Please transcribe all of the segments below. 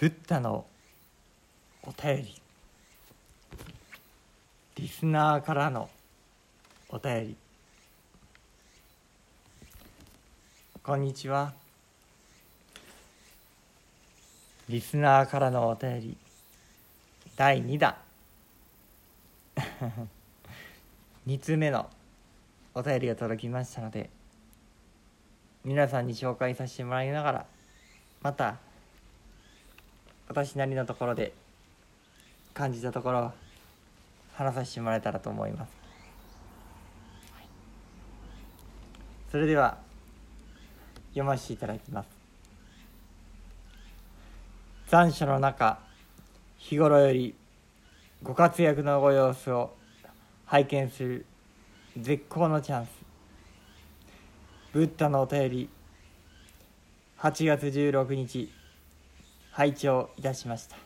ブッダのお便り。リスナーからのお便り。こんにちは。リスナーからのお便り。第2弾。2通目のお便りが届きましたので皆さんに紹介させてもらいながらまた私なりのところで感じたところを話させてもらえたらと思います、それでは読ませていただきます。残暑の中日頃よりご活躍のご様子を拝見する絶好のチャンス。ブッダのお便り8月16日。拝聴いたしました。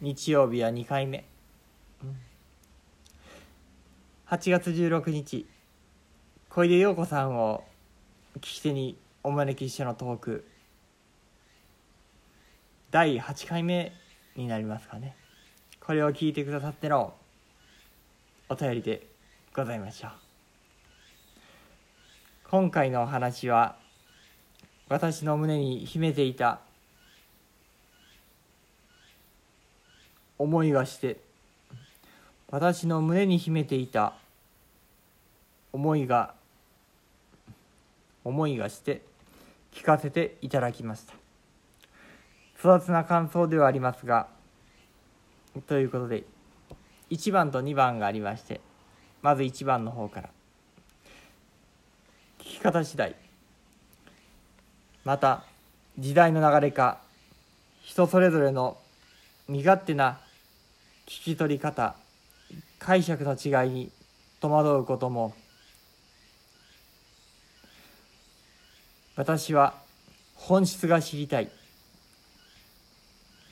日曜日は2回目、8月16日。小出陽子さんを聞き手にお招きしてのトーク。第8回目になりますかね。これを聞いてくださってのお便りでございましょう。今回のお話は私の胸に秘めていた思いがして私の胸に秘めていた思いが思いがして聞かせていただきました。粗雑な感想ではありますがということで1番と2番がありましてまず1番の方から聞き方次第また時代の流れか人それぞれの身勝手な聞き取り方解釈の違いに戸惑うことも。私は本質が知りたい。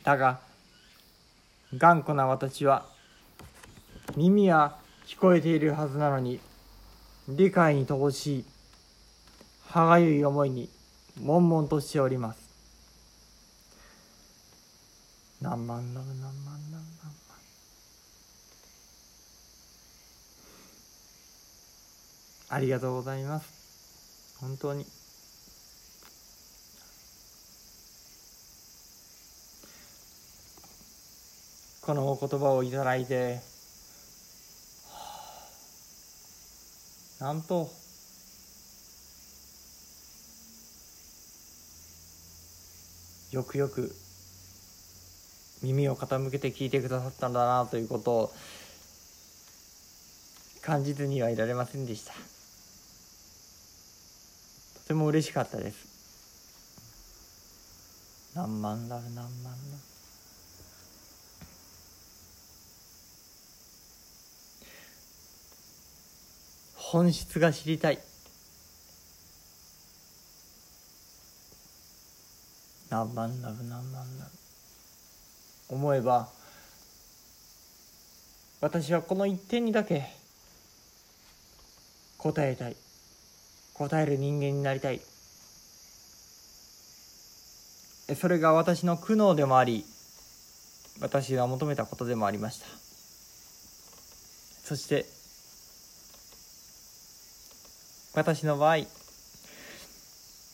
だが頑固な私は耳は聞こえているはずなのに理解に乏しい歯がゆい思いに悶々としております。何万ラブ何万何万万ありがとうございます。本当に。このお言葉をいただいて、なんとよくよく耳を傾けて聞いてくださったんだなということを感じずにはいられませんでした。ても嬉しかったです。何万だ何万だ本質が知りたい。何万ラブ何万ラブ思えば私はこの一点にだけ答えたい。答える人間になりたい。それが私の苦悩でもあり私が求めたことでもありました。そして私の場合行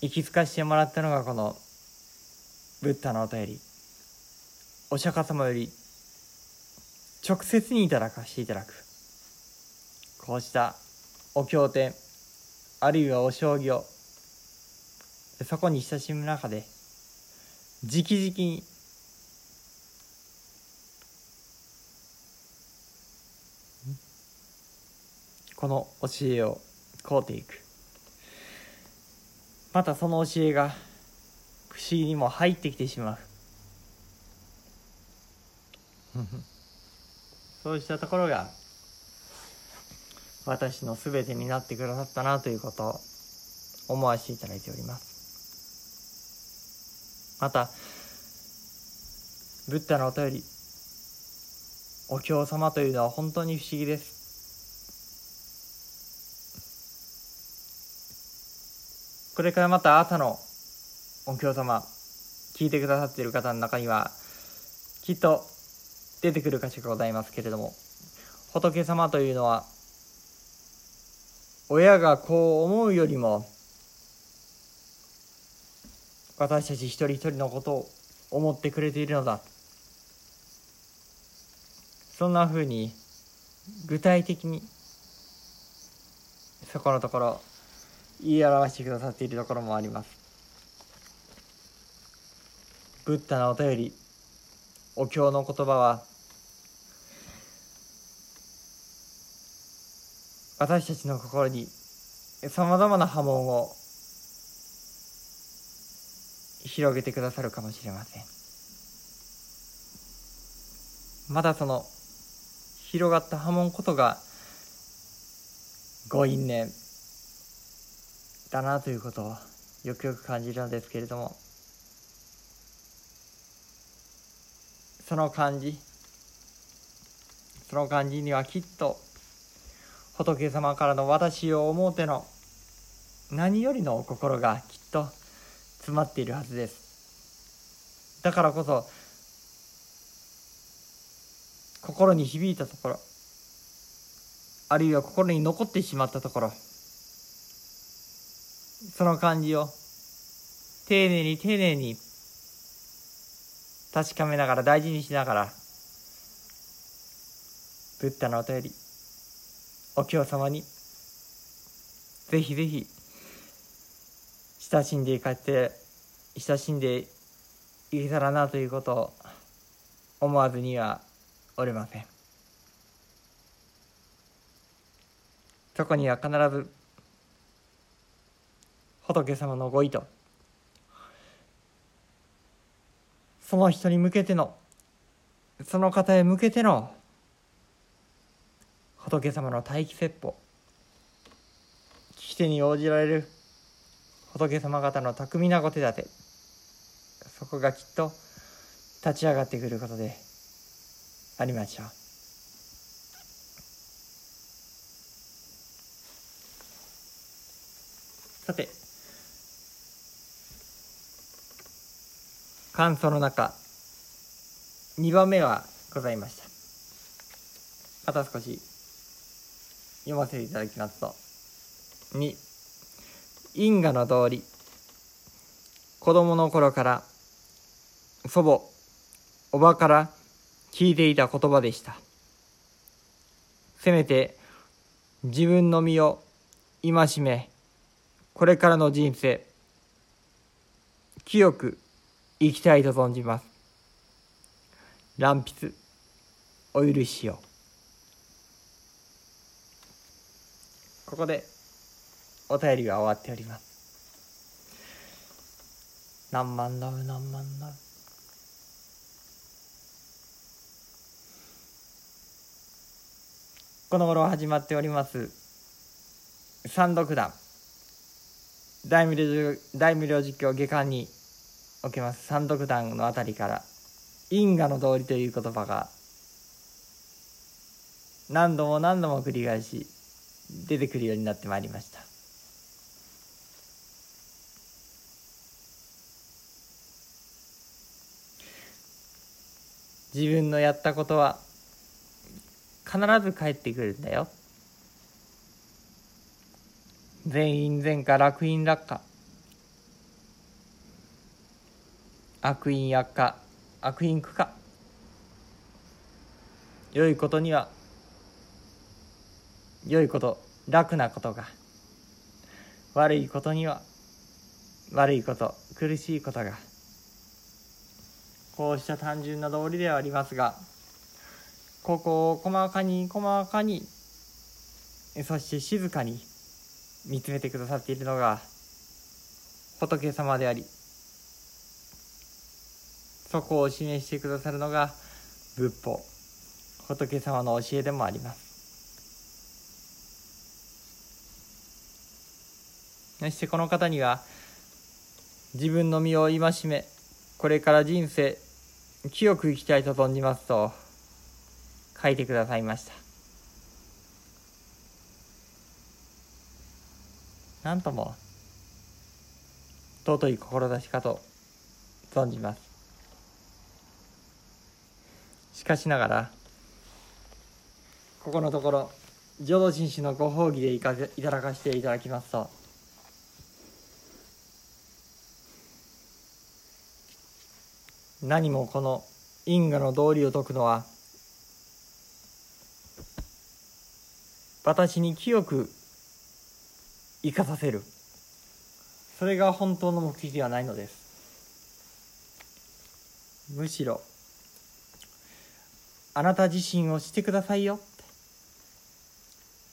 き着かしてもらったのがこのブッダのお便り。お釈迦様より直接にいただかしていただく。こうしたお経典。あるいはお将棋をそこに親しむ中で直々にこの教えをこうていく。またその教えが不思議にも入ってきてしまう。そうしたところが私の全てになってくださったなということを思わせていただいております。またブッダのお便りお経様というのは本当に不思議です。これからまた朝のお経様聞いてくださっている方の中にはきっと出てくる箇所がございますけれども仏様というのは親がこう思うよりも私たち一人一人のことを思ってくれているのだ。そんなふうに具体的にそこのところ言い表してくださっているところもあります。ブッダのお便りお経の言葉は私たちの心にさまざまな波紋を広げてくださるかもしれません。まだその広がった波紋こそがご因縁だなということをよくよく感じるのですけれどもその感じその感じにはきっと仏様からの私を思うての何よりの心がきっと詰まっているはずです。だからこそ心に響いたところあるいは心に残ってしまったところその感じを丁寧に丁寧に確かめながら大事にしながらブッダのお便りお経様に。ぜひぜひ親しんでいかって親しんでいけたらなということを思わずにはおりません。そこには必ず仏様のご意図その人に向けてのその方へ向けての仏様の待機説法。聞き手に応じられる仏様方の巧みなご手立て。そこがきっと立ち上がってくることでありましょう。さて感想の中2番目はございました。また少し読ませていただきますと。2因果の通り子供の頃から祖母おばから聞いていた言葉でした。せめて自分の身を戒めこれからの人生清く生きたいと存じます。乱筆お許しを。ここでお便りが終わっております。何万ダウ何万ダウこの頃始まっております三読団大無量大無量実況下巻におけます三読団のあたりから因果の道理という言葉が何度も何度も繰り返し出てくるようになってまいりました。自分のやったことは必ず帰ってくるんだよ。全員全下楽院落下。悪因悪化悪因苦化。良いことには良いこと。楽なことが。悪いことには悪いこと苦しいことが。こうした単純な道理ではありますがここを細かに細かにそして静かに見つめてくださっているのが仏様でありそこを示してくださるのが仏法。仏様の教えでもあります。そしてこの方には自分の身を戒めこれから人生清く生きたいと存じますと書いてくださいました。なんとも尊い志かと存じます。しかしながらここのところ浄土真宗のご褒美でいかいただかせていただきますと何もこの因果の道理を説くのは私に清く生かさせる。それが本当の目的ではないのです。むしろあなた自身をしてくださいよ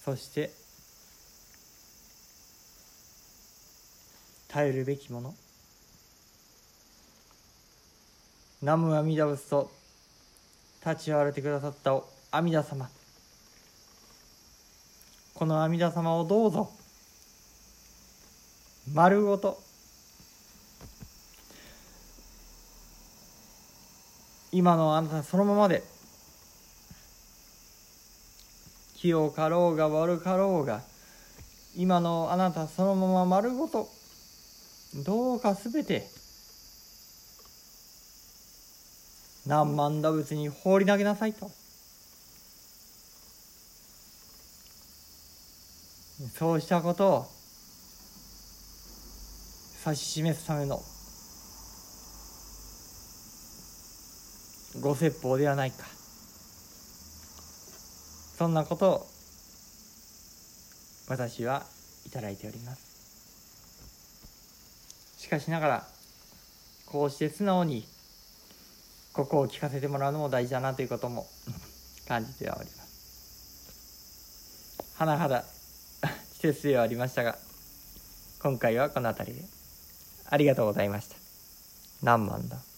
そして頼るべきもの。南無阿弥陀仏と立ち会われてくださった阿弥陀様。この阿弥陀様をどうぞ丸ごと今のあなたそのままで清かろうが悪かろうが今のあなたそのまま丸ごとどうかすべて何万打仏に放り投げなさいと。そうしたことを指し示すためのご説法ではないか。そんなことを私はいただいております。しかしながらこうして素直にここを聞かせてもらうのも大事だなということも 感じてはおります。甚だ 季節ではありましたが今回はこの辺りで。ありがとうございました。何万だ。